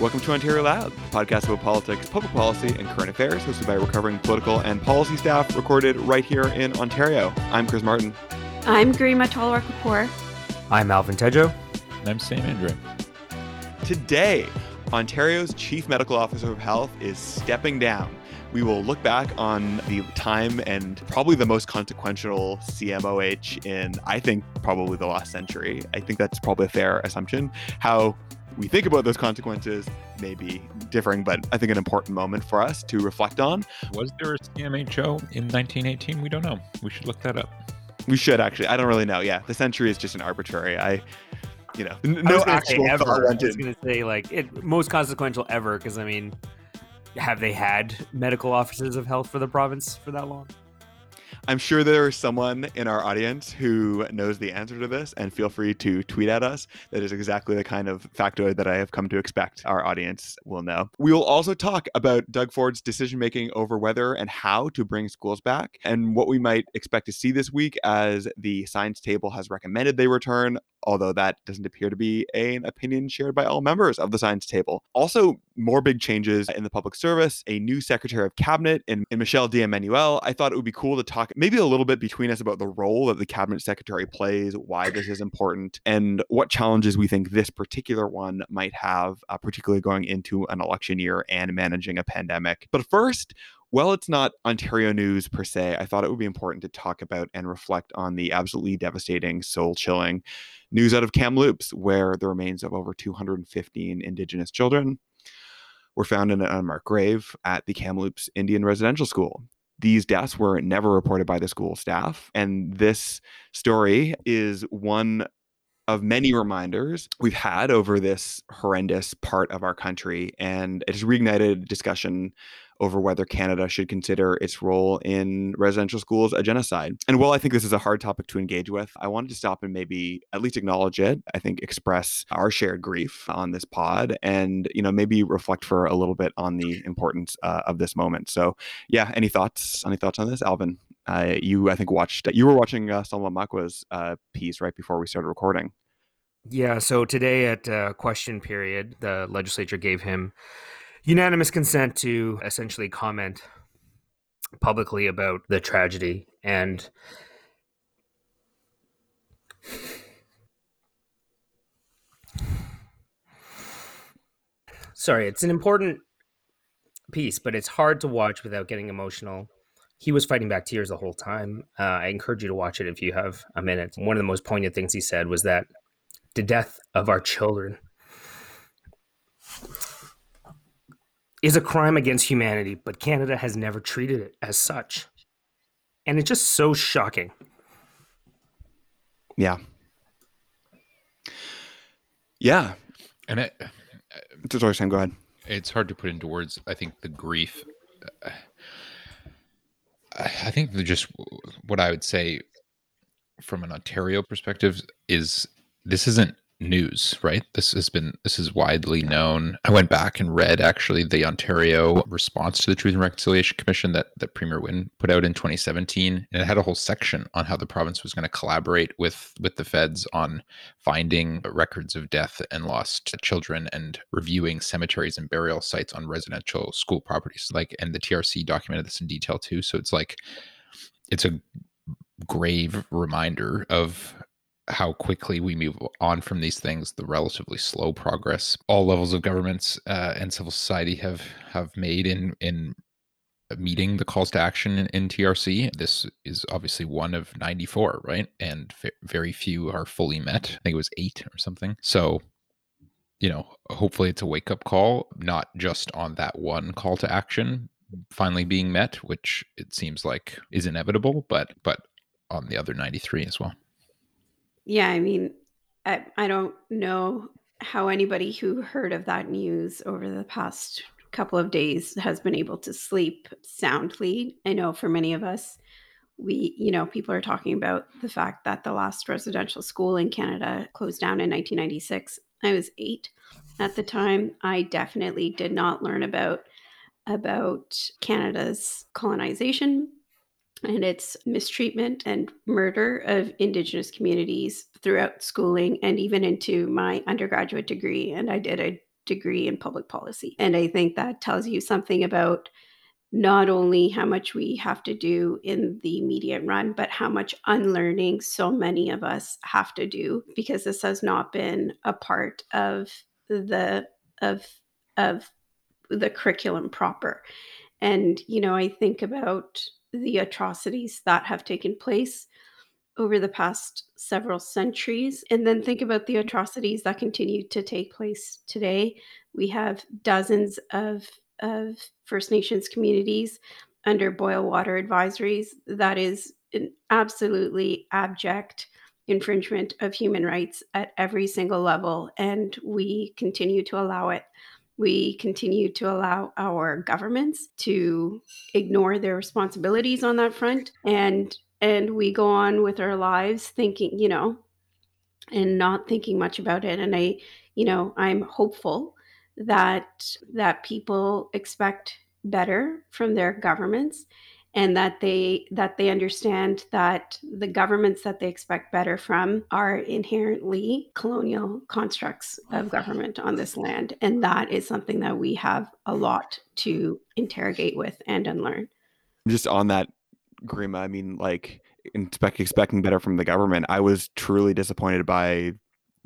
Welcome to Ontario Loud, the podcast about politics, public policy, and current affairs, hosted by recovering political and policy staff, recorded right here in Ontario. I'm Chris Martin. I'm Garima Talwar Kapoor. I'm Alvin Tejo. And I'm Sam Andrew. Today, Ontario's Chief Medical Officer of Health is stepping down. We will look back on the time and probably the most consequential CMOH in, I think, probably the last century. I think that's probably a fair assumption. How we think about those consequences may be differing, but I think an important moment for us to reflect on. Was there a CMHO in 1918? We don't know. We should look that up. We should actually. I don't really know. Yeah, the century is just an arbitrary. I, you know, no actual ever. I was going to say like it most consequential ever because I mean, have they had medical officers of health for the province for that long? I'm sure there is someone in our audience who knows the answer to this, and feel free to tweet at us. That is exactly the kind of factoid that I have come to expect our audience will know. We will also talk about Doug Ford's decision making over whether and how to bring schools back, and what we might expect to see this week as the science table has recommended they return, although that doesn't appear to be an opinion shared by all members of the science table. Also, more big changes in the public service, a new secretary of cabinet in, in Michelle D'Emmanuel. I thought it would be cool to talk maybe a little bit between us about the role that the cabinet secretary plays, why this is important, and what challenges we think this particular one might have, uh, particularly going into an election year and managing a pandemic. But first, well, it's not Ontario news per se, I thought it would be important to talk about and reflect on the absolutely devastating, soul chilling news out of Kamloops, where the remains of over 215 Indigenous children were found in an unmarked grave at the Kamloops Indian Residential School. These deaths were never reported by the school staff. And this story is one of many reminders we've had over this horrendous part of our country. And it has reignited discussion over whether Canada should consider its role in residential schools a genocide. And while I think this is a hard topic to engage with, I wanted to stop and maybe at least acknowledge it. I think express our shared grief on this pod and, you know, maybe reflect for a little bit on the importance uh, of this moment. So, yeah, any thoughts? Any thoughts on this, Alvin? Uh, you, I think, watched, you were watching uh, Sol Mamakwa's uh, piece right before we started recording. Yeah, so today at uh, question period, the legislature gave him unanimous consent to essentially comment publicly about the tragedy and sorry it's an important piece but it's hard to watch without getting emotional. He was fighting back tears the whole time. Uh, i encourage you to watch it if you have a minute. One of the most poignant things he said was that the death of our children is a crime against humanity, but Canada has never treated it as such. And it's just so shocking. Yeah. Yeah. And it, sorry, Sam, go ahead. It's hard to put into words. I think the grief, uh, I think just what I would say from an Ontario perspective is this isn't news, right? This has been this is widely known. I went back and read actually the Ontario response to the Truth and Reconciliation Commission that that Premier Wynne put out in 2017, and it had a whole section on how the province was going to collaborate with with the feds on finding records of death and lost children and reviewing cemeteries and burial sites on residential school properties. Like, and the TRC documented this in detail too. So it's like it's a grave reminder of how quickly we move on from these things, the relatively slow progress all levels of governments uh, and civil society have have made in in meeting the calls to action in, in TRC. This is obviously one of 94, right? And very few are fully met. I think it was eight or something. So, you know, hopefully it's a wake up call, not just on that one call to action finally being met, which it seems like is inevitable, but but on the other 93 as well. Yeah, I mean, I, I don't know how anybody who heard of that news over the past couple of days has been able to sleep soundly. I know for many of us, we, you know, people are talking about the fact that the last residential school in Canada closed down in 1996. I was eight at the time. I definitely did not learn about about Canada's colonization and its mistreatment and murder of Indigenous communities throughout schooling and even into my undergraduate degree. And I did a degree in public policy. And I think that tells you something about not only how much we have to do in the immediate run, but how much unlearning so many of us have to do because this has not been a part of the of of the curriculum proper. And you know, I think about the atrocities that have taken place over the past several centuries. And then think about the atrocities that continue to take place today. We have dozens of, of First Nations communities under boil water advisories. That is an absolutely abject infringement of human rights at every single level. And we continue to allow it. We continue to allow our governments to ignore their responsibilities on that front and and we go on with our lives thinking, you know, and not thinking much about it. And I, you know, I'm hopeful that that people expect better from their governments and that they that they understand that the governments that they expect better from are inherently colonial constructs of government on this land and that is something that we have a lot to interrogate with and unlearn just on that Garima, I mean, like expect, expecting better from the government. I was truly disappointed by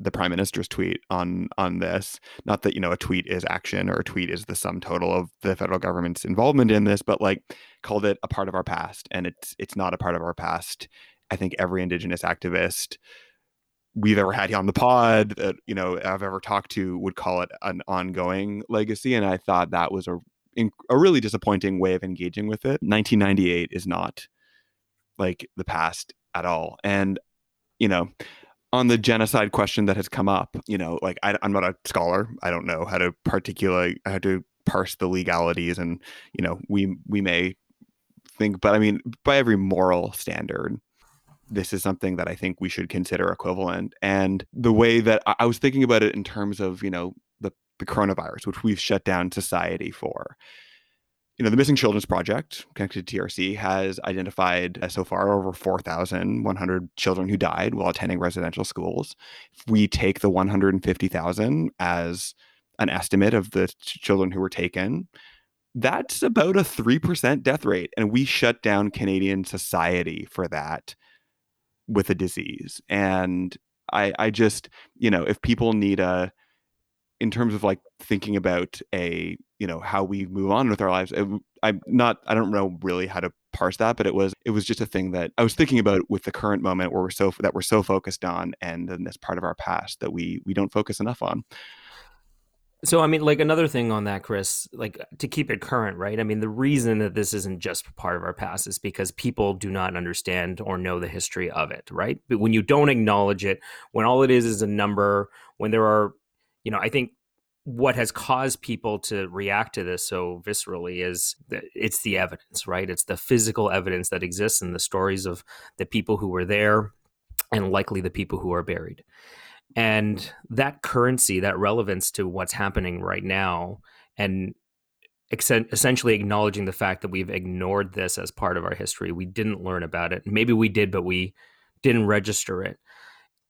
the prime minister's tweet on on this. Not that you know a tweet is action or a tweet is the sum total of the federal government's involvement in this, but like called it a part of our past, and it's it's not a part of our past. I think every Indigenous activist we've ever had on the pod that you know I've ever talked to would call it an ongoing legacy, and I thought that was a a really disappointing way of engaging with it. 1998 is not like the past at all. And, you know, on the genocide question that has come up, you know, like I, am not a scholar. I don't know how to particularly how to parse the legalities, and you know, we we may think, but I mean, by every moral standard, this is something that I think we should consider equivalent. And the way that I was thinking about it in terms of, you know, the the coronavirus, which we've shut down society for. You know, the Missing Children's Project, connected to TRC, has identified uh, so far over 4,100 children who died while attending residential schools. If we take the 150,000 as an estimate of the children who were taken, that's about a 3% death rate. And we shut down Canadian society for that with a disease. And I, I just, you know, if people need a, in terms of like thinking about a you know how we move on with our lives it, i'm not i don't know really how to parse that but it was it was just a thing that i was thinking about with the current moment where we're so that we're so focused on and then this part of our past that we we don't focus enough on. So i mean like another thing on that chris like to keep it current right? I mean the reason that this isn't just part of our past is because people do not understand or know the history of it right? But when you don't acknowledge it when all it is is a number when there are you know, I think what has caused people to react to this so viscerally is that it's the evidence, right? It's the physical evidence that exists in the stories of the people who were there and likely the people who are buried. And that currency, that relevance to what's happening right now, and essentially acknowledging the fact that we've ignored this as part of our history. We didn't learn about it. Maybe we did, but we didn't register it,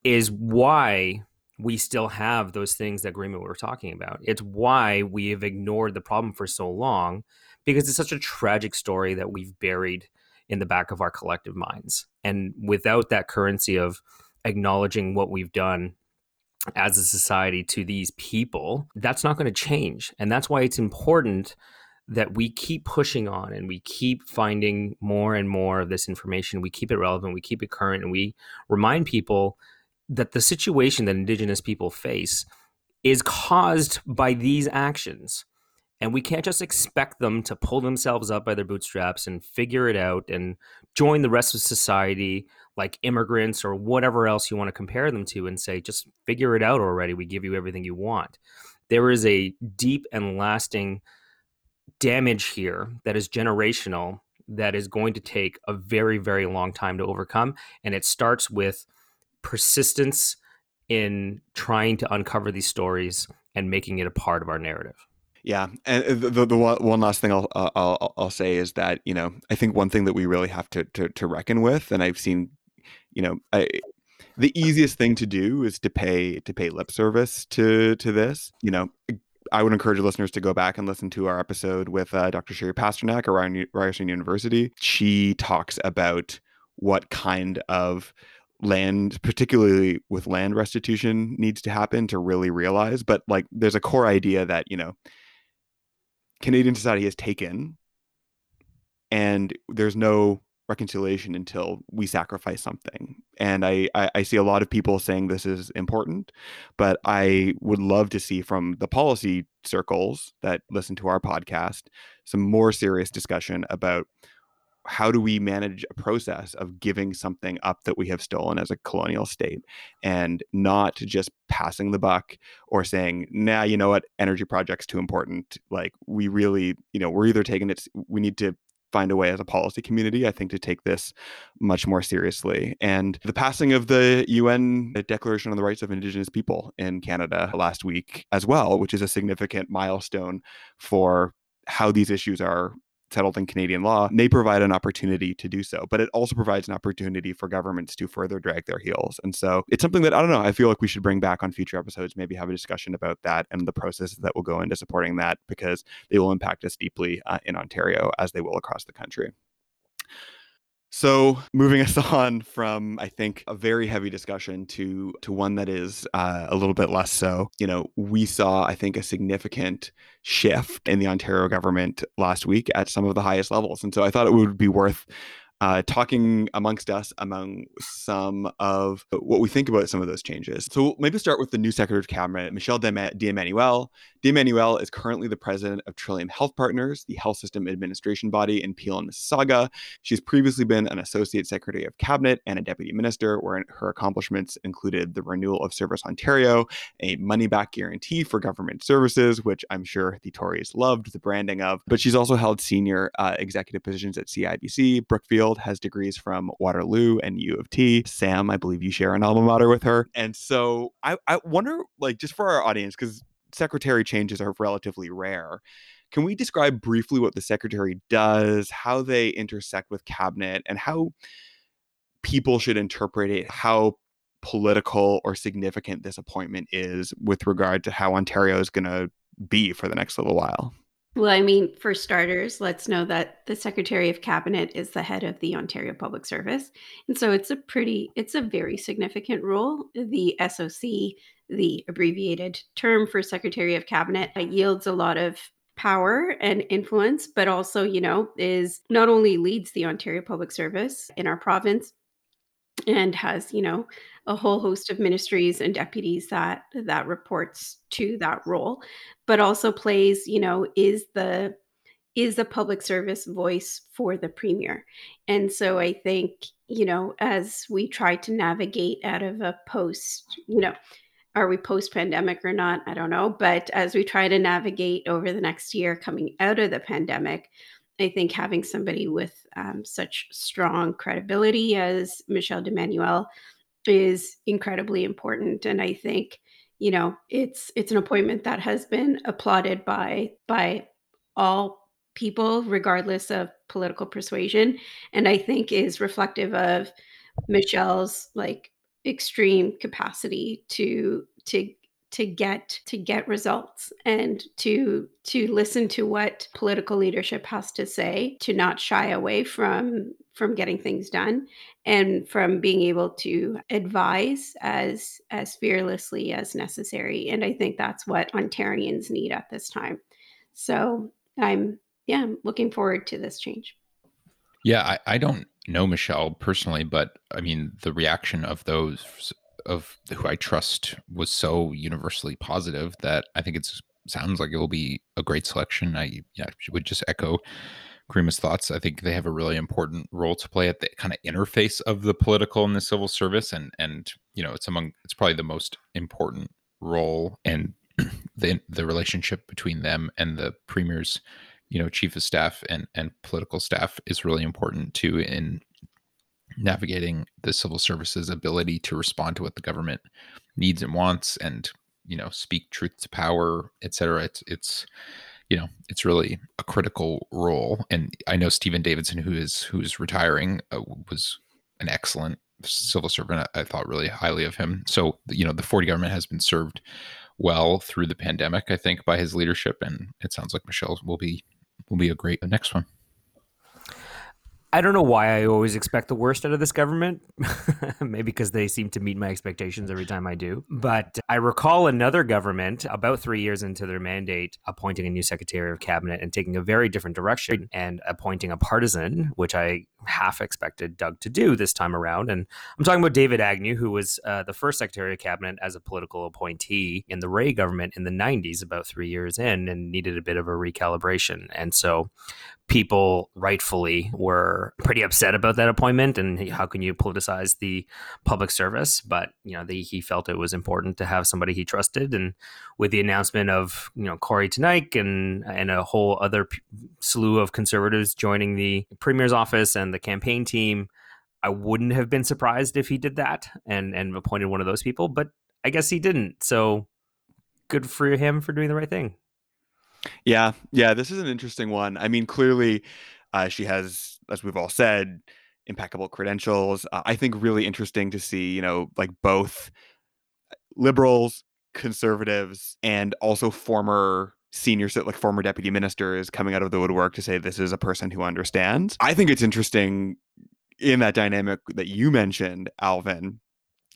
is why we still have those things that agreement we were talking about. It's why we have ignored the problem for so long because it's such a tragic story that we've buried in the back of our collective minds. And without that currency of acknowledging what we've done as a society to these people, that's not going to change. And that's why it's important that we keep pushing on and we keep finding more and more of this information. We keep it relevant, we keep it current, and we remind people that the situation that indigenous people face is caused by these actions. And we can't just expect them to pull themselves up by their bootstraps and figure it out and join the rest of society like immigrants or whatever else you want to compare them to and say just figure it out already. We give you everything you want. There is a deep and lasting damage here that is generational that is going to take a very very long time to overcome. And it starts with persistence in trying to uncover these stories and making it a part of our narrative. Yeah, and the, the, the one last thing I'll, I'll I'll say is that you know I think one thing that we really have to to, to reckon with, and I've seen, you know, I, the easiest thing to do is to pay to pay lip service to to this. You know, I would encourage listeners to go back and listen to our episode with uh, Dr. Shiri Pasternak at Ryerson University. She talks about what kind of land particularly with land restitution needs to happen to really realize but like there's a core idea that you know canadian society has taken and there's no reconciliation until we sacrifice something. And I, I, I see a lot of people saying this is important but i would love to see from the policy circles that listen to our podcast some more serious discussion about how do we manage a process of giving something up that we have stolen as a colonial state and not just passing the buck or saying nah you know what energy projects too important like we really you know we're either taking it we need to find a way as a policy community, I think, to take this much more seriously. And the passing of the UN Declaration on the Rights of Indigenous People in Canada last week as well, which is a significant milestone for how these issues are settled in Canadian law, may provide an opportunity to do so. But it also provides an opportunity for governments to further drag their heels. And so it's something that I don't know, I feel like we should bring back on future episodes, maybe have a discussion about that and the processes that will go into supporting that because they will impact us deeply uh, in Ontario as they will across the country. So, moving us on from, I think, a very heavy discussion to to one that is uh, a little bit less so. You know, we saw, I think, a significant shift in the Ontario government last week at some of the highest levels, and so I thought it would be worth uh, talking amongst us among some of what we think about some of those changes. So maybe start with the new Secretary of Cabinet, Michelle D'Emmanuel. D'Emmanuel is currently the president of Trillium Health Partners, the health system administration body in Peel and Mississauga. She's previously been an associate secretary of cabinet and a deputy minister, where her accomplishments included the renewal of Service Ontario, a money back guarantee for government services, which I'm sure the Tories loved the branding of. But she's also held senior uh, executive positions at CIBC, Brookfield has degrees from Waterloo and U of T. Sam, I believe you share an alma mater with her. And so I, I wonder, like, just for our audience, because secretary changes are relatively rare. Can we describe briefly what the secretary does, how they intersect with cabinet, and how people should interpret it, how political or significant this appointment is with regard to how Ontario is going to be for the next little while? Well, I mean, for starters, let's know that the Secretary of Cabinet is the head of the Ontario Public Service. And so it's a pretty, it's a very significant role. The SOC, the abbreviated term for Secretary of Cabinet, yields a lot of power and influence, but also, you know, is not only leads the Ontario Public Service in our province and has, you know, a whole host of ministries and deputies that that reports to that role but also plays you know is the is the public service voice for the premier. And so i think you know as we try to navigate out of a post you know are we post pandemic or not? I don't know. But as we try to navigate over the next year coming out of the pandemic i think having somebody with um, such strong credibility as michelle d'emmanuel is incredibly important and i think you know it's it's an appointment that has been applauded by by all people regardless of political persuasion and i think is reflective of michelle's like extreme capacity to to to get to get results and to to listen to what political leadership has to say to not shy away from from getting things done and from being able to advise as as fearlessly as necessary. And i think that's what ontarians need at this time. So i'm yeah i'm looking forward to this change. Yeah i, I don't know michelle personally but i mean the reaction of those of who I trust was so universally positive that I think it sounds like it will be a great selection. I yeah, would just echo Garima's thoughts. I think they have a really important role to play at the kind of interface of the political and the civil service, and and you know it's among it's probably the most important role and the the relationship between them and the premier's you know chief of staff and and political staff is really important too in navigating the civil services ability to respond to what the government needs and wants and you know speak truth to power et cetera it's it's you know it's really a critical role and i know stephen davidson who is who is retiring uh, was an excellent civil servant I, thought really highly of him so you know the Ford government has been served well through the pandemic. I think by his leadership, and it sounds like Michelle will be will be a great next one. I don't know why I always expect the worst out of this government. Maybe because they seem to meet my expectations every time I do. But I recall another government about three years into their mandate appointing a new secretary of cabinet and taking a very different direction and appointing a partisan, which I half expected Doug to do this time around. And I'm talking about David Agnew, who was uh, the first secretary of cabinet as a political appointee in the Rae government in the 90s, about three years in, and needed a bit of a recalibration. And so people rightfully were pretty upset about that appointment and how can you politicize the public service? But you know the, he felt it was important to have somebody he trusted. And with the announcement of you know Kory Teneycke and and a whole other p- slew of conservatives joining the premier's office and the campaign team I wouldn't have been surprised if he did that and and appointed one of those people but I guess he didn't. So good for him for doing the right thing yeah, yeah, this is an interesting one. I mean, clearly, uh, she has, as we've all said, impeccable credentials. Uh, I think really interesting to see, you know, like both liberals, conservatives, and also former senior like former deputy ministers coming out of the woodwork to say this is a person who understands. I think it's interesting in that dynamic that you mentioned, Alvin,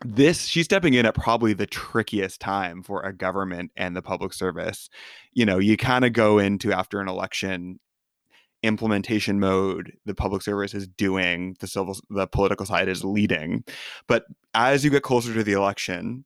this she's stepping in at probably the trickiest time for a government and the public service. You know you kind of go into after an election implementation mode the public service is doing the civil the political side is leading. But as you get closer to the election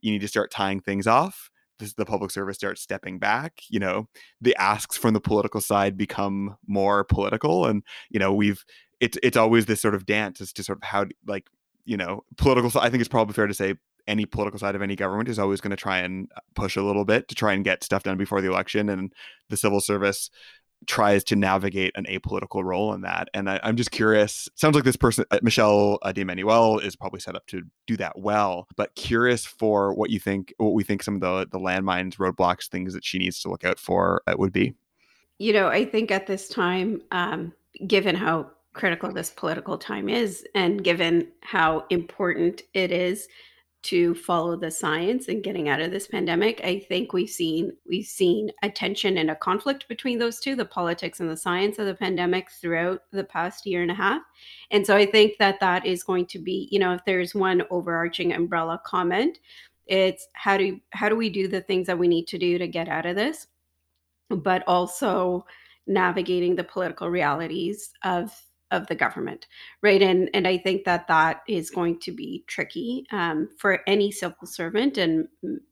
you need to start tying things off this, the public service starts stepping back you know the asks from the political side become more political. And you know we've it's it's always this sort of dance as to sort of how like you know, political. I think it's probably fair to say any political side of any government is always going to try and uh, push a little bit to try and get stuff done before the election, and the civil service tries to navigate an apolitical role in that. And I, am just curious. Sounds like this person, uh, Michelle uh, D'Emmanuel, is probably set up to do that well. But curious for what you think, what we think some of the the landmines, roadblocks, things that she needs to look out for uh, would be. You know, I think at this time, um, given how critical this political time is and given how important it is to follow the science and getting out of this pandemic i think we've seen we've seen a tension and a conflict between those two the politics and the science of the pandemic throughout the past year and a half. And so i think that that is going to be you know if there's one overarching umbrella comment it's how do how do we do the things that we need to do to get out of this but also navigating the political realities of of the government right? And and i think that that is going to be tricky um, for any civil servant and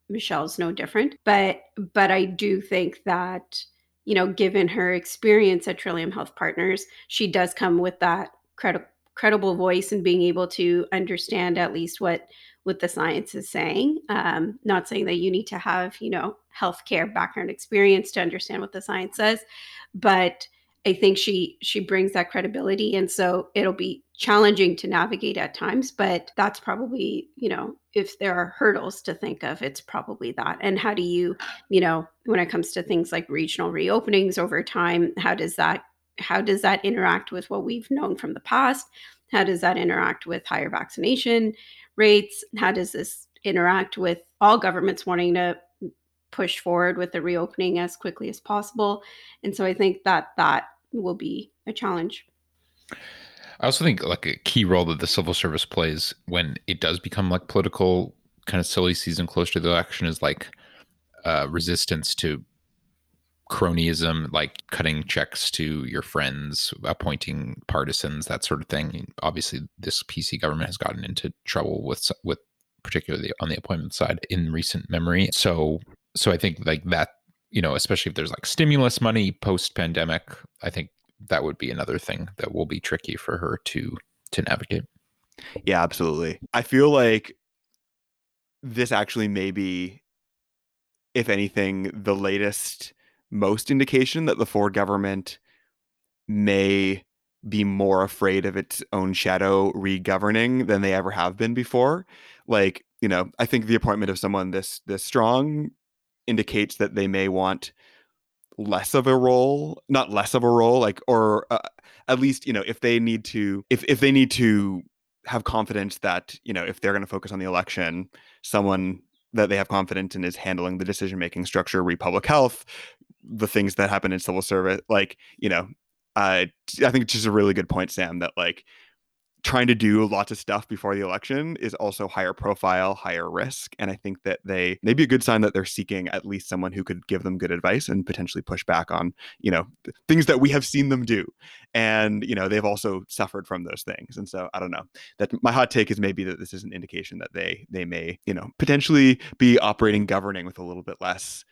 michelle's no different. But but i do think that you know given her experience at trillium health partners she does come with that credible credible voice and being able to understand at least what what the science is saying. Um, not saying that you need to have you know healthcare background experience to understand what the science says but I think she she brings that credibility and so it'll be challenging to navigate at times but that's probably you know if there are hurdles to think of it's probably that. And how do you you know when it comes to things like regional reopenings over time how does that how does that interact with what we've known from the past? How does that interact with higher vaccination rates? How does this interact with all governments wanting to push forward with the reopening as quickly as possible? And so i think that that will be a challenge. I also think like a key role that the civil service plays when it does become like political kind of silly season close to the election is like uh, resistance to cronyism, like cutting checks to your friends, appointing partisans, that sort of thing. Obviously, this PC government has gotten into trouble with with particularly on the appointment side in recent memory. So, so I think like that you know, especially if there's like stimulus money post pandemic, I think that would be another thing that will be tricky for her to to navigate. Yeah, absolutely. I feel like this actually may be, if anything, the latest most indication that the Ford government may be more afraid of its own shadow re-governing than they ever have been before. Like, you know, I think the appointment of someone this this strong indicates that they may want less of a role not less of a role like or uh, at least you know if they need to if if they need to have confidence that you know if they're going to focus on the election someone that they have confidence in is handling the decision making structure, republic health, the things that happen in civil service. Like, you know, uh, I think it's just a really good point, Sam, that like trying to do lots of stuff before the election is also higher profile, higher risk. And I think that they may be a good sign that they're seeking at least someone who could give them good advice and potentially push back on, you know, things that we have seen them do. And, you know, they've also suffered from those things. And so I don't know. That my hot take is maybe that this is an indication that they they may, you know, potentially be operating governing with a little bit less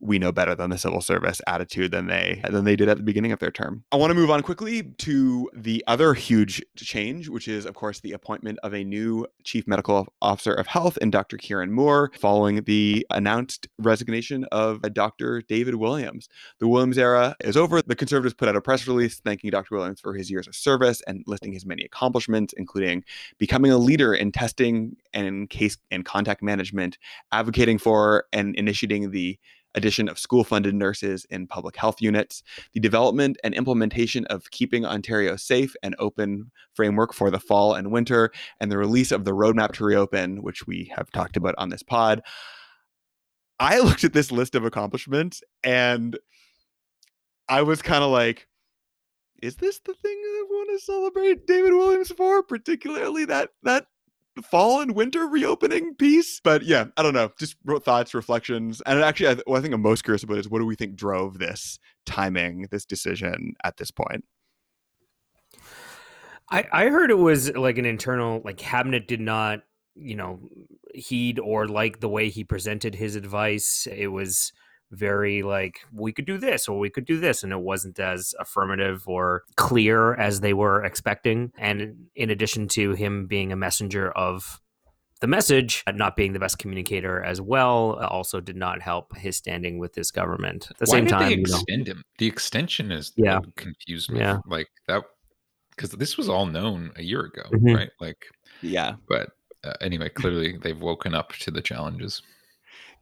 we know better than the civil service attitude than they than they did at the beginning of their term. I want to move on quickly to the other huge change, which is of course the appointment of a new chief medical officer of health in Dr. Kieran Moore following the announced resignation of uh, Dr. David Williams. The Williams era is over. The conservatives put out a press release thanking Dr. Williams for his years of service and listing his many accomplishments including becoming a leader in testing and case and contact management, advocating for and initiating the addition of school funded nurses in public health units, the development and implementation of Keeping Ontario Safe and Open framework for the fall and winter, and the release of the roadmap to reopen, which we have talked about on this pod. I looked at this list of accomplishments and I was kind of like, is this the thing I want to celebrate David Williams for? Particularly that that fall and winter reopening piece. But yeah, I don't know. Just thoughts, reflections. And actually, I, what I think I'm most curious about is what do we think drove this timing, this decision at this point? I, I heard it was like an internal, like cabinet did not, you know, heed or like the way he presented his advice. It was very like we could do this or we could do this and it wasn't as affirmative or clear as they were expecting and in addition to him being a messenger of the message not being the best communicator as well also did not help his standing with this government at the Why same did time they you know, extend him the extension is Yeah. confused me Yeah. like that because this was all known a year ago Mhm. right like Yeah. but uh, anyway clearly they've woken up to the challenges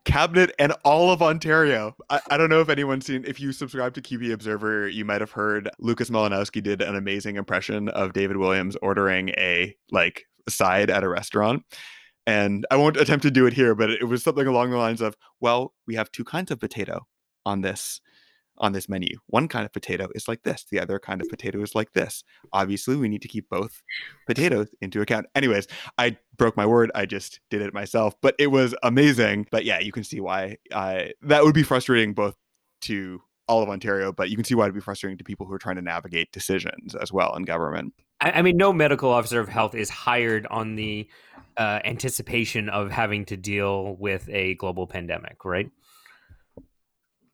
Cabinet and all of Ontario. I, I don't know if anyone's seen, if you subscribe to QB Observer, you might have heard Lucas Malinowski did an amazing impression of David Williams ordering a like side at a restaurant. And I won't attempt to do it here, but it was something along the lines of, well, we have two kinds of potato on this on this menu. One kind of potato is like this, the other kind of potato is like this. Obviously, we need to keep both potatoes into account. Anyways, I broke my word. I just did it myself, but it was amazing. But yeah, you can see why I that would be frustrating both to all of Ontario, but you can see why it'd be frustrating to people who are trying to navigate decisions as well in government. I, I mean no medical officer of health is hired on the uh, anticipation of having to deal with a global pandemic right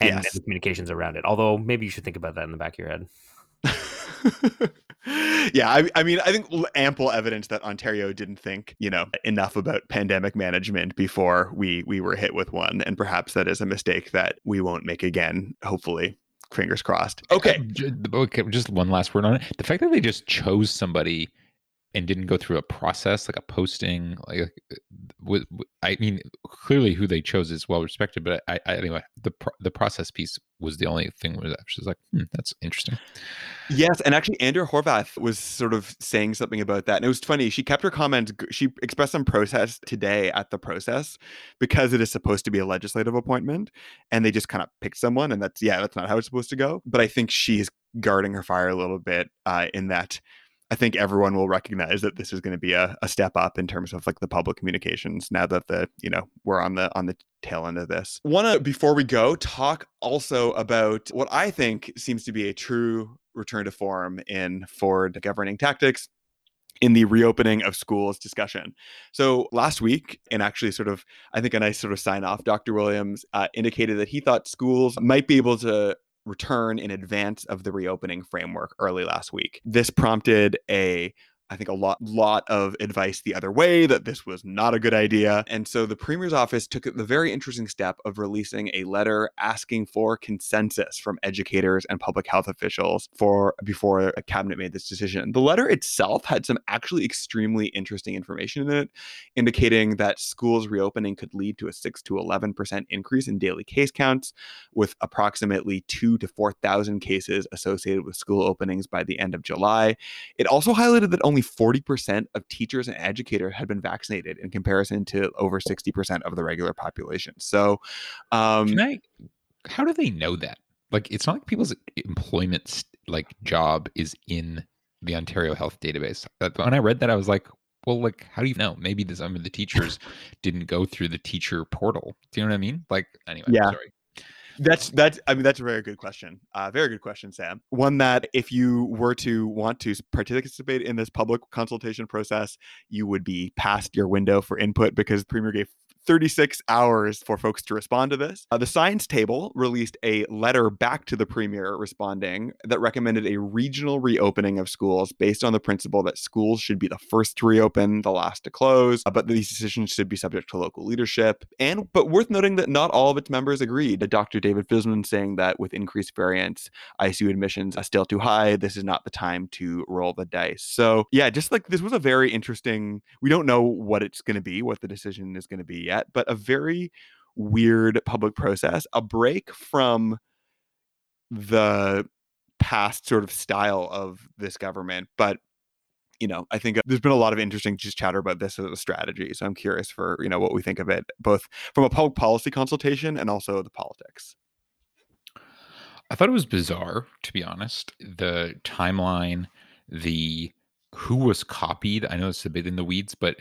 and, and the communications around it although maybe you should think about that in the back of your head yeah, I, I mean, I think ample evidence that Ontario didn't think, you know, enough about pandemic management before we we were hit with one, and perhaps that is a mistake that we won't make again. Hopefully, fingers crossed. Okay, Uh, okay just one last word on it the fact that they just chose somebody and didn't go through a process like a posting like with, i mean clearly who they chose is well respected but i, I anyway the pro- the process piece was the only thing where I was like hmm, that's interesting Yes, and actually, Andrea Horwath was sort of saying something about that, and it was funny. She kept her comments. She expressed some protest today at the process because it is supposed to be a legislative appointment, and they just kind of picked someone, and that's yeah, that's not how it's supposed to go. But I think she's guarding her fire a little bit uh, in that. I think everyone will recognize that this is going to be a, a step up in terms of like the public communications now that the you know we're on the on the tail end of this. Want to before we go talk also about what I think seems to be a true return to form in Ford governing tactics in the reopening of schools discussion. So last week, and actually sort of, I think a nice sort of sign off, Dr. Williams uh, indicated that he thought schools might be able to return in advance of the reopening framework early last week. This prompted a I think a lot lot of advice the other way that this was not a good idea. And so the premier's office took the very interesting step of releasing a letter asking for consensus from educators and public health officials for before a cabinet made this decision. The letter itself had some actually extremely interesting information in it indicating that schools reopening could lead to a 6 to 11% increase in daily case counts with approximately 2 to 4,000 cases associated with school openings by the end of July. It also highlighted that only only 40% of teachers and educators had been vaccinated in comparison to over 60% of the regular population. So, um, Can I? How do they know that? Like, it's not like people's employment like job is in the Ontario Health Database. Uh, When I read that, I was like, well, like, how do you know? Maybe the, some of the teachers didn't go through the teacher portal. Do you know what I mean? Like, anyway, Yeah. sorry. That's that's I mean that's a very good question. Uh, very good question, Sam. One that if you were to want to participate in this public consultation process, you would be past your window for input because the premier gave 36 hours for folks to respond to this. Uh, the science table released a letter back to the premier responding that recommended a regional reopening of schools based on the principle that schools should be the first to reopen, the last to close, uh, but these decisions should be subject to local leadership. And but worth noting that not all of its members agreed. Dr. David Fisman saying that with increased variants, ICU admissions are still too high. This is not the time to roll the dice. So yeah, just like this was a very interesting. We don't know what it's going to be, what the decision is going to be yet, but a very weird public process, a break from the past sort of style of this government, but you know, I think uh, there's been a lot of interesting just chatter about this as a strategy. So I'm curious for, you know, what we think of it, both from a public policy consultation and also the politics. I thought it was bizarre, to be honest. The timeline, the who was copied. I know it's a bit in the weeds, but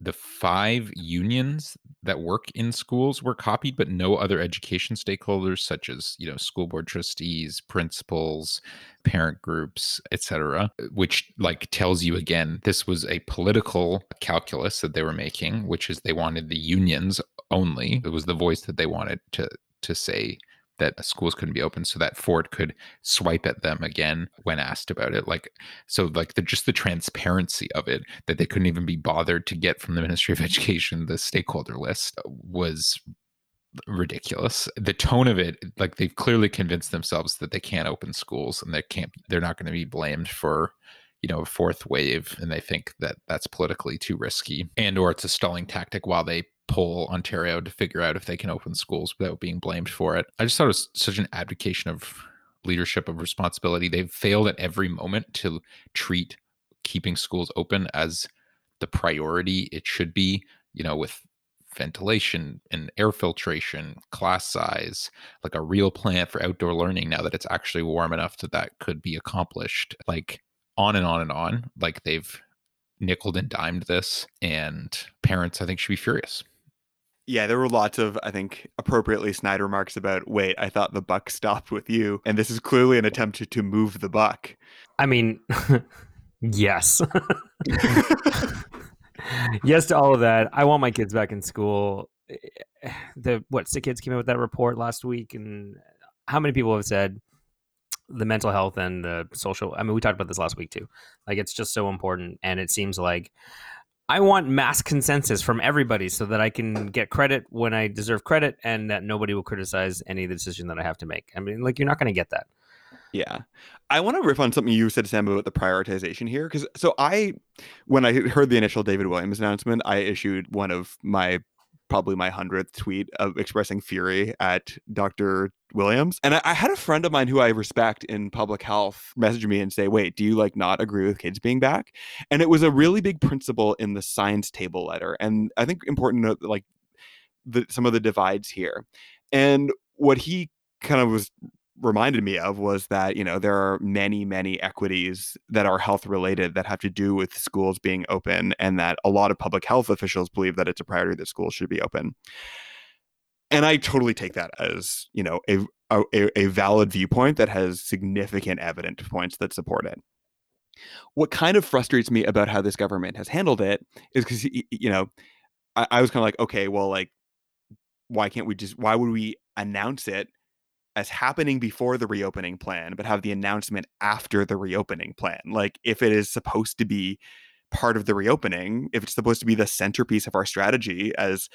the five unions that work in schools were copied, but no other education stakeholders, such as you know school board trustees, principals, parent groups, etc. Which like tells you again, this was a political calculus that they were making, which is they wanted the unions only. It was the voice that they wanted to to say that schools couldn't be open so that Ford could swipe at them again when asked about it. Like so like the just the transparency of it that they couldn't even be bothered to get from the Ministry of Education the stakeholder list uh, was ridiculous. The tone of it, like they've clearly convinced themselves that they can't open schools and they can't they're not going to be blamed for you know a fourth wave and they think that that's politically too risky and or it's a stalling tactic while they pull Ontario to figure out if they can open schools without being blamed for it. I just thought it was such an abdication of leadership of responsibility. They've failed at every moment to treat keeping schools open as the priority it should be, you know, with ventilation and air filtration, class size, like a real plan for outdoor learning now that it's actually warm enough that that could be accomplished. Like on and on and on. Like they've nickled and dimed this, and parents, I think, should be furious. Yeah, there were lots of, I think, appropriately snide remarks about, wait, I thought the buck stopped with you. And this is clearly an attempt to, to move the buck. I mean, yes. yes to all of that. I want my kids back in school. Eh, eh, the what sick kids came out with that report last week, and how many people have said the mental health and the social? I mean, we talked about this last week too. Like, it's just so important, and it seems like I want mass consensus from everybody so that I can get credit when I deserve credit, and that nobody will criticize any of the decision that I have to make. I mean, like, you're not going to get that. Yeah. I want to riff on something you said, Sam, about the prioritization here. Because so I, when I heard the initial David Williams announcement, I issued one of my probably my hundredth tweet of expressing fury at Dr. Williams. And I, I, had a friend of mine who I respect in public health message me and say, wait, do you like not agree with kids being back? And it was a really big principle in the science table letter. And I think important to note like the, some of the divides here. And what he kind of was reminded me of was that you know there are many many equities that are health related that have to do with schools being open and that a lot of public health officials believe that it's a priority that schools should be open. And i totally take that as you know a a, a valid viewpoint that has significant evident points that support it. What kind of frustrates me about how this government has handled it is because you know I, I was kind of like okay well like why can't we just why would we announce it as happening before the reopening plan, but have the announcement after the reopening plan. Like if it is supposed to be part of the reopening, if it's supposed to be the centerpiece of our strategy, as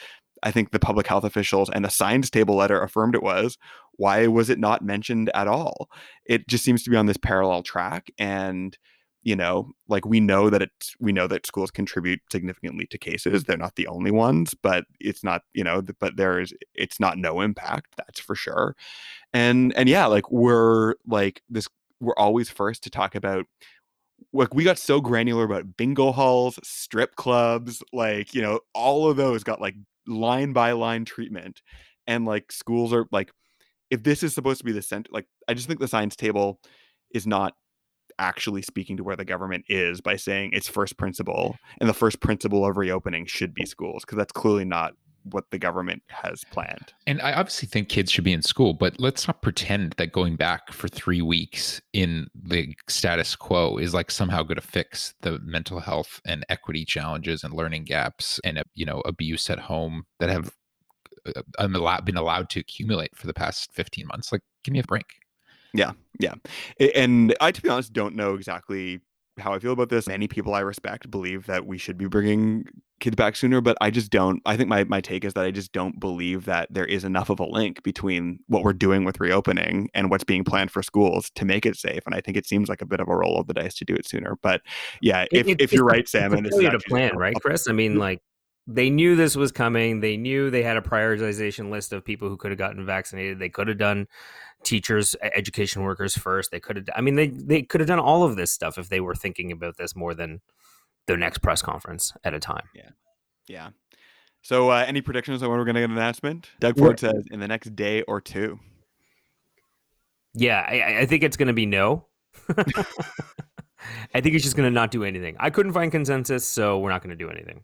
I think the public health officials and the science table letter affirmed it was, why was it not mentioned at all? It just seems to be on this parallel track. And you know like we know that it's we know that schools contribute significantly to cases they're not the only ones but it's not you know but there is it's not no impact that's for sure and and yeah like we're like this we're always first to talk about like we got so granular about bingo halls, strip clubs, like, you know, all of those got like line by line treatment. And like schools are like, if this is supposed to be the center, like, I just think the science table is not actually speaking to where the government is by saying it's first principle and the first principle of reopening should be schools because that's clearly not what the government has planned. And I obviously think kids should be in school, but let's not pretend that going back for three weeks in the status quo is like somehow going to fix the mental health and equity challenges and learning gaps and you know abuse at home that have uh, been allowed to accumulate for the past 15 months. Like, give me a break. Yeah, yeah. And I, to be honest, don't know exactly how I feel about this. Many people I respect believe that we should be bringing kids back sooner, but I just don't. I think my, my take is that I just don't believe that there is enough of a link between what we're doing with reopening and what's being planned for schools to make it safe. And I think it seems like a bit of a roll of the dice to do it sooner. But yeah, if, it, if you're right, Sam, and it's a plan, right, Chris? I mean, mm-hmm. like they knew this was coming. They knew they had a prioritization list of people who could have gotten vaccinated. They could have done teachers, education workers first. They could have. I mean, they they could have done all of this stuff if they were thinking about this more than their next press conference at a time. Yeah, yeah. So, uh, any predictions on when we're going to get an announcement? Doug Ford says in the next day or two. Yeah, I, I think it's going to be no. I think he's just going to not do anything. I couldn't find consensus, so we're not going to do anything.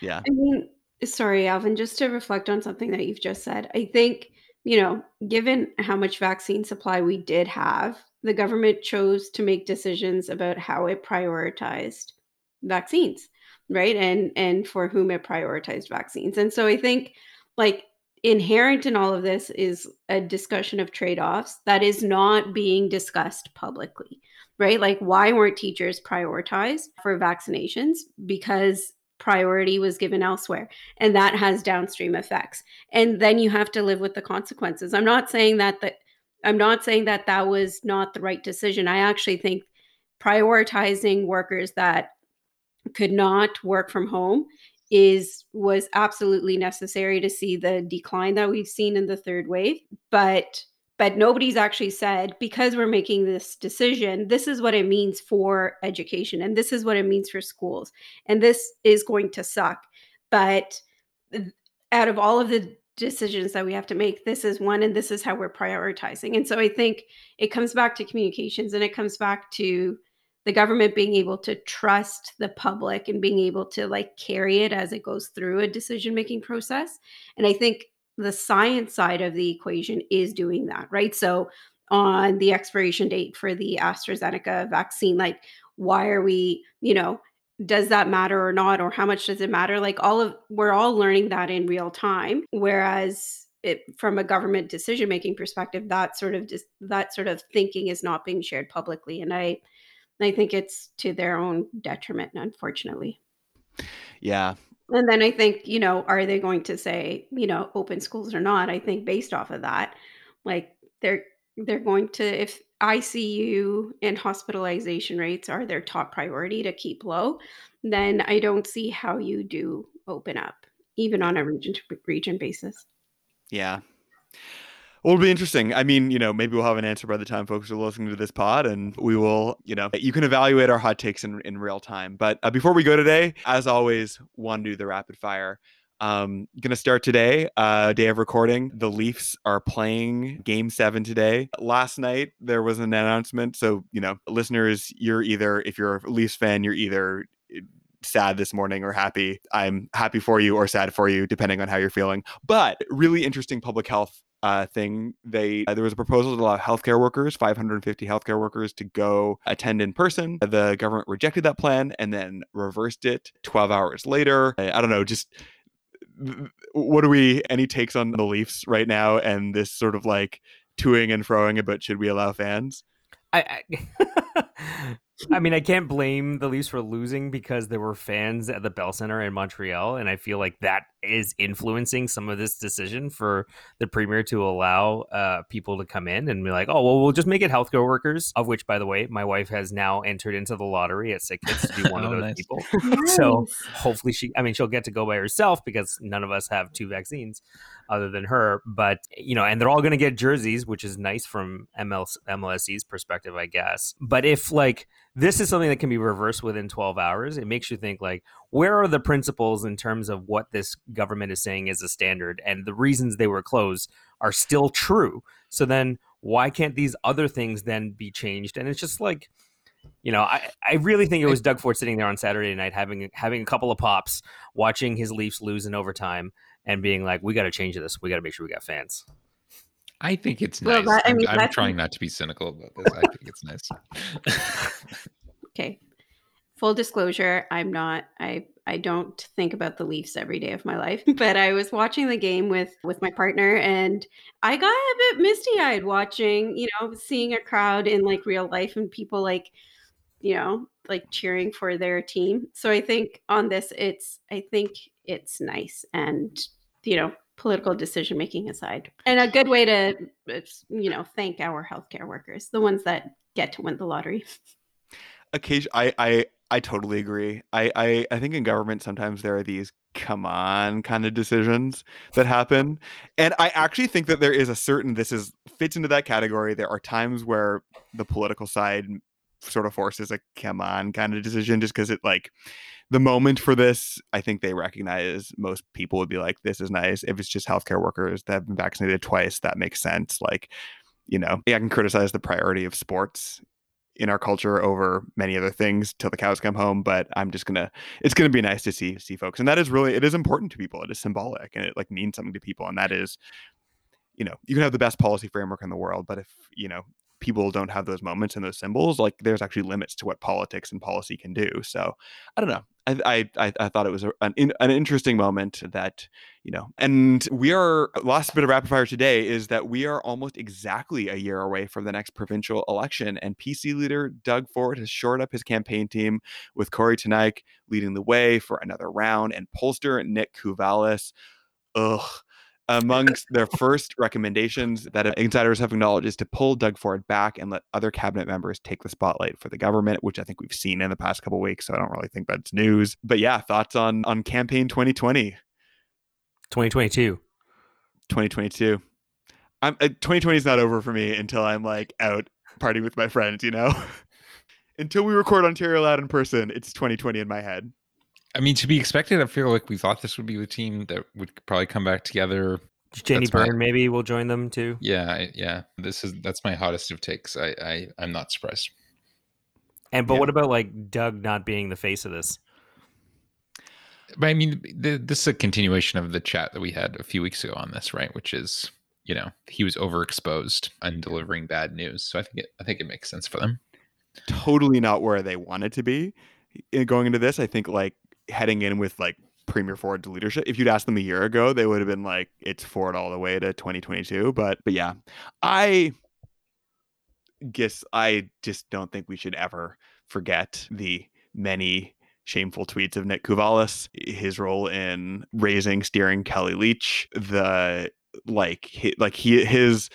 Yeah. I mean, sorry, Alvin, just to reflect on something that you've just said, I think, you know, given how much vaccine supply we did have, the government chose to make decisions about how it prioritized vaccines, right? And and for whom it prioritized vaccines. And so I think like inherent in all of this is a discussion of trade-offs that is not being discussed publicly right like why weren't teachers prioritized for vaccinations because priority was given elsewhere and that has downstream effects. And then you have to live with the consequences. I'm not saying that that i'm not saying that that was not the right decision. I actually think prioritizing workers that could not work from home is was absolutely necessary to see the decline that we've seen in the third wave but but nobody's actually said because we're making this decision this is what it means for education and this is what it means for schools and this is going to suck. But out of all of the decisions that we have to make this is one and this is how we're prioritizing. And so i think it comes back to communications and it comes back to the government being able to trust the public and being able to like carry it as it goes through a decision making process. And i think the science side of the equation is doing that, right? So on the expiration date for the AstraZeneca vaccine, like why are we, you know, does that matter or not or how much does it matter? Like all of we're all learning that in real time whereas it, from a government decision making perspective that sort of just that sort of thinking is not being shared publicly and I I think it's to their own detriment unfortunately. Yeah, and then I think, you know, are they going to say, you know, open schools or not? I think based off of that, like they're they're going to if ICU and hospitalization rates are their top priority to keep low, then I don't see how you do open up even on a region to region basis. Yeah. Well, it'll be interesting. I mean, you know, maybe we'll have an answer by the time folks are listening to this pod, and we will, you know, you can evaluate our hot takes in, in real time. But uh, before we go today, as always, to do the rapid fire. Um, gonna start today, uh, day of recording. The Leafs are playing game seven today. Last night there was an announcement. So, you know, listeners, you're either, if you're a Leafs fan, you're either eh, sad this morning or happy. I'm happy for you or sad for you, depending on how you're feeling. But really interesting public health uh, thing. They uh, there was a proposal to allow healthcare workers, 550 healthcare workers, to go attend in person. The government rejected that plan and then reversed it 12 hours later. I, I don't know, just what do we any takes on the Leafs right now and this sort of like toing and froing about should we allow fans? I, I I mean, I can't blame the Leafs for losing because there were fans at the Bell Center in Montreal, and I feel like that is influencing some of this decision for the premier to allow uh, people to come in and be like, "Oh, well, we'll just make it healthcare workers." Of which, by the way, my wife has now entered into the lottery at Sick Kids to be one oh, of those nice. people. Nice. So hopefully, she, I mean, she'll get to go by herself because none of us have two vaccines. other than her. But you know, and they're all going to get jerseys, which is nice from ML, MLSE's perspective, I guess. But if like this is something that can be reversed within 12 hours, it makes you think like, where are the principles in terms of what this government is saying is a standard, and the reasons they were closed are still true. So then, why can't these other things then be changed? And it's just like you know, I, I really think it was Doug Ford sitting there on Saturday night having having a couple of pops, watching his Leafs lose in overtime, and being like, "We got to change this. We got to make sure we got fans." I think it's well, nice. That, I mean, I'm, trying not to be cynical about this. I think it's nice. okay, full disclosure: I'm not. I I don't think about the Leafs every day of my life, but I was watching the game with with my partner, and I got a bit misty eyed watching. You know, seeing a crowd in like real life and people like you know, like cheering for their team. So I think on this, it's, I think it's nice and, you know, political decision making aside, and a good way to, you know, thank our healthcare workers, the ones that get to win the lottery. Occasion, I, I, I totally agree. I, I, I think in government sometimes there are these come on kind of decisions that happen, and I actually think that there is a certain this is fits into that category. There are times where the political side sort of forces a come on kind of decision just because it like the moment for this i think they recognize most people would be like this is nice. If it's just healthcare workers that have been vaccinated twice that makes sense like you know i can criticize the priority of sports in our culture over many other things till the cows come home but i'm just gonna it's gonna be nice to see see folks and that is really it is important to people it is symbolic and it like means something to people and that is you know you can have the best policy framework in the world but if you know people don't have those moments and those symbols, like there's actually limits to what politics and policy can do. So I don't know. I I, I thought it was an an interesting moment that you know, and we are last bit of rapid fire today is that we are almost exactly a year away from the next provincial election, and PC leader Doug Ford has shored up his campaign team with Corey Teneycke leading the way for another round, and pollster Nick Kouvalis. Ugh amongst their first recommendations that insiders have acknowledged is to pull Doug Ford back and let other cabinet members take the spotlight for the government, which I think we've seen in the past couple weeks. So I don't really think that's news. But yeah, thoughts on on campaign 2020, 2022, 2022. I'm uh, 2020 is not over for me until I'm like out partying with my friends. You know, until we record Ontario Loud in person, it's 2020 in my head. I mean, to be expected. I feel like we thought this would be the team that would probably come back together. Jenny that's Byrne my, maybe will join them too. Yeah, yeah. This is that's my hottest of takes. I, I I'm not surprised. And but yeah. what about like Doug not being the face of this? But I mean, the, this is a continuation of the chat that we had a few weeks ago on this, right? Which is, you know, he was overexposed and delivering bad news. So I think it, I think it makes sense for them. Totally not where they wanted to be going into this. I think like heading in with like Premier Ford's leadership. If you'd asked them a year ago, they would have been like, it's Ford all the way to 2022. But but yeah, I guess I just don't think we should ever forget the many shameful tweets of Nick Kouvalis, his role in raising, steering Kellie Leitch, the like, he, like he his,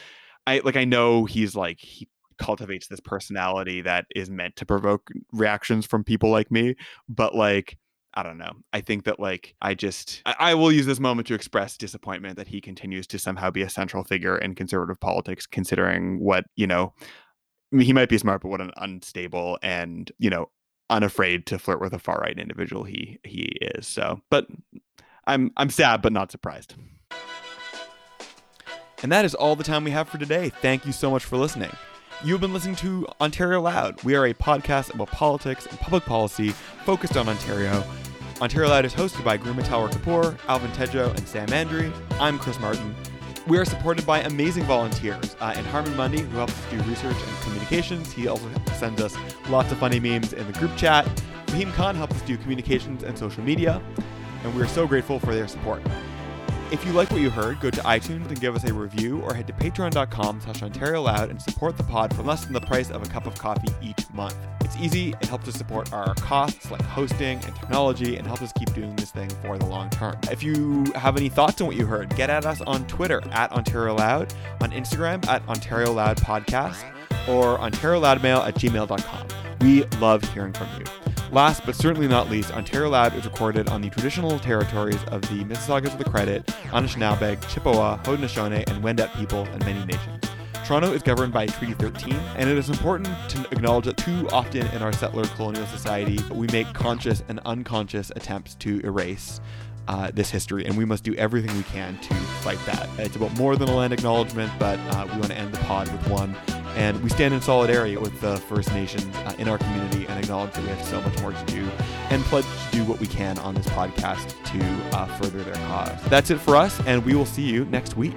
I like I know he's like he cultivates this personality that is meant to provoke reactions from people like me, but like I don't know. I think that like I just I, I, will use this moment to express disappointment that he continues to somehow be a central figure in conservative politics, considering what you know. I mean, he might be smart, but what an unstable and you know unafraid to flirt with a far right individual he he is. So, but I'm I'm sad but not surprised. And that is all the time we have for today. Thank you so much for listening. You've been listening to Ontario Loud. We are a podcast about politics and public policy focused on Ontario. Ontario Loud is hosted by Garima Talwar Kapoor, Alvin Tedjo, and Sam Andrey. I'm Chris Martin. We are supported by amazing volunteers uh, and Harmon Mundy, who helps us do research and communications. He also sends us lots of funny memes in the group chat. Fahim Khan helps us do communications and social media, and we are so grateful for their support. If you like what you heard, go to iTunes and give us a review or head to patreon.com slash Ontario Loud and support the pod for less than the price of a cup of coffee each month. It's easy, it helps us support our costs like hosting and technology and helps us keep doing this thing for the long term. If you have any thoughts on what you heard, get at us on Twitter at Ontario Loud, on Instagram at Ontario Loud Podcast, or Ontario Loud Mail at gmail.com. We love hearing from you. Last but certainly not least, Ontario Loud is recorded on the traditional territories of the Mississaugas of the Credit, Anishinaabeg, Chippewa, Haudenosaunee, and Wendat peoples, and many nations. Toronto is governed by Treaty 13, and it is important to acknowledge that too often in our settler colonial society, we make conscious and unconscious attempts to erase uh, this history, and we must do everything we can to fight that. It's about more than a land acknowledgement, but uh, we want to end the pod with one. And we stand in solidarity with the First Nations uh, in our community and acknowledge that we have so much more to do and pledge to do what we can on this podcast to uh, further their cause. That's it for us, and we will see you next week.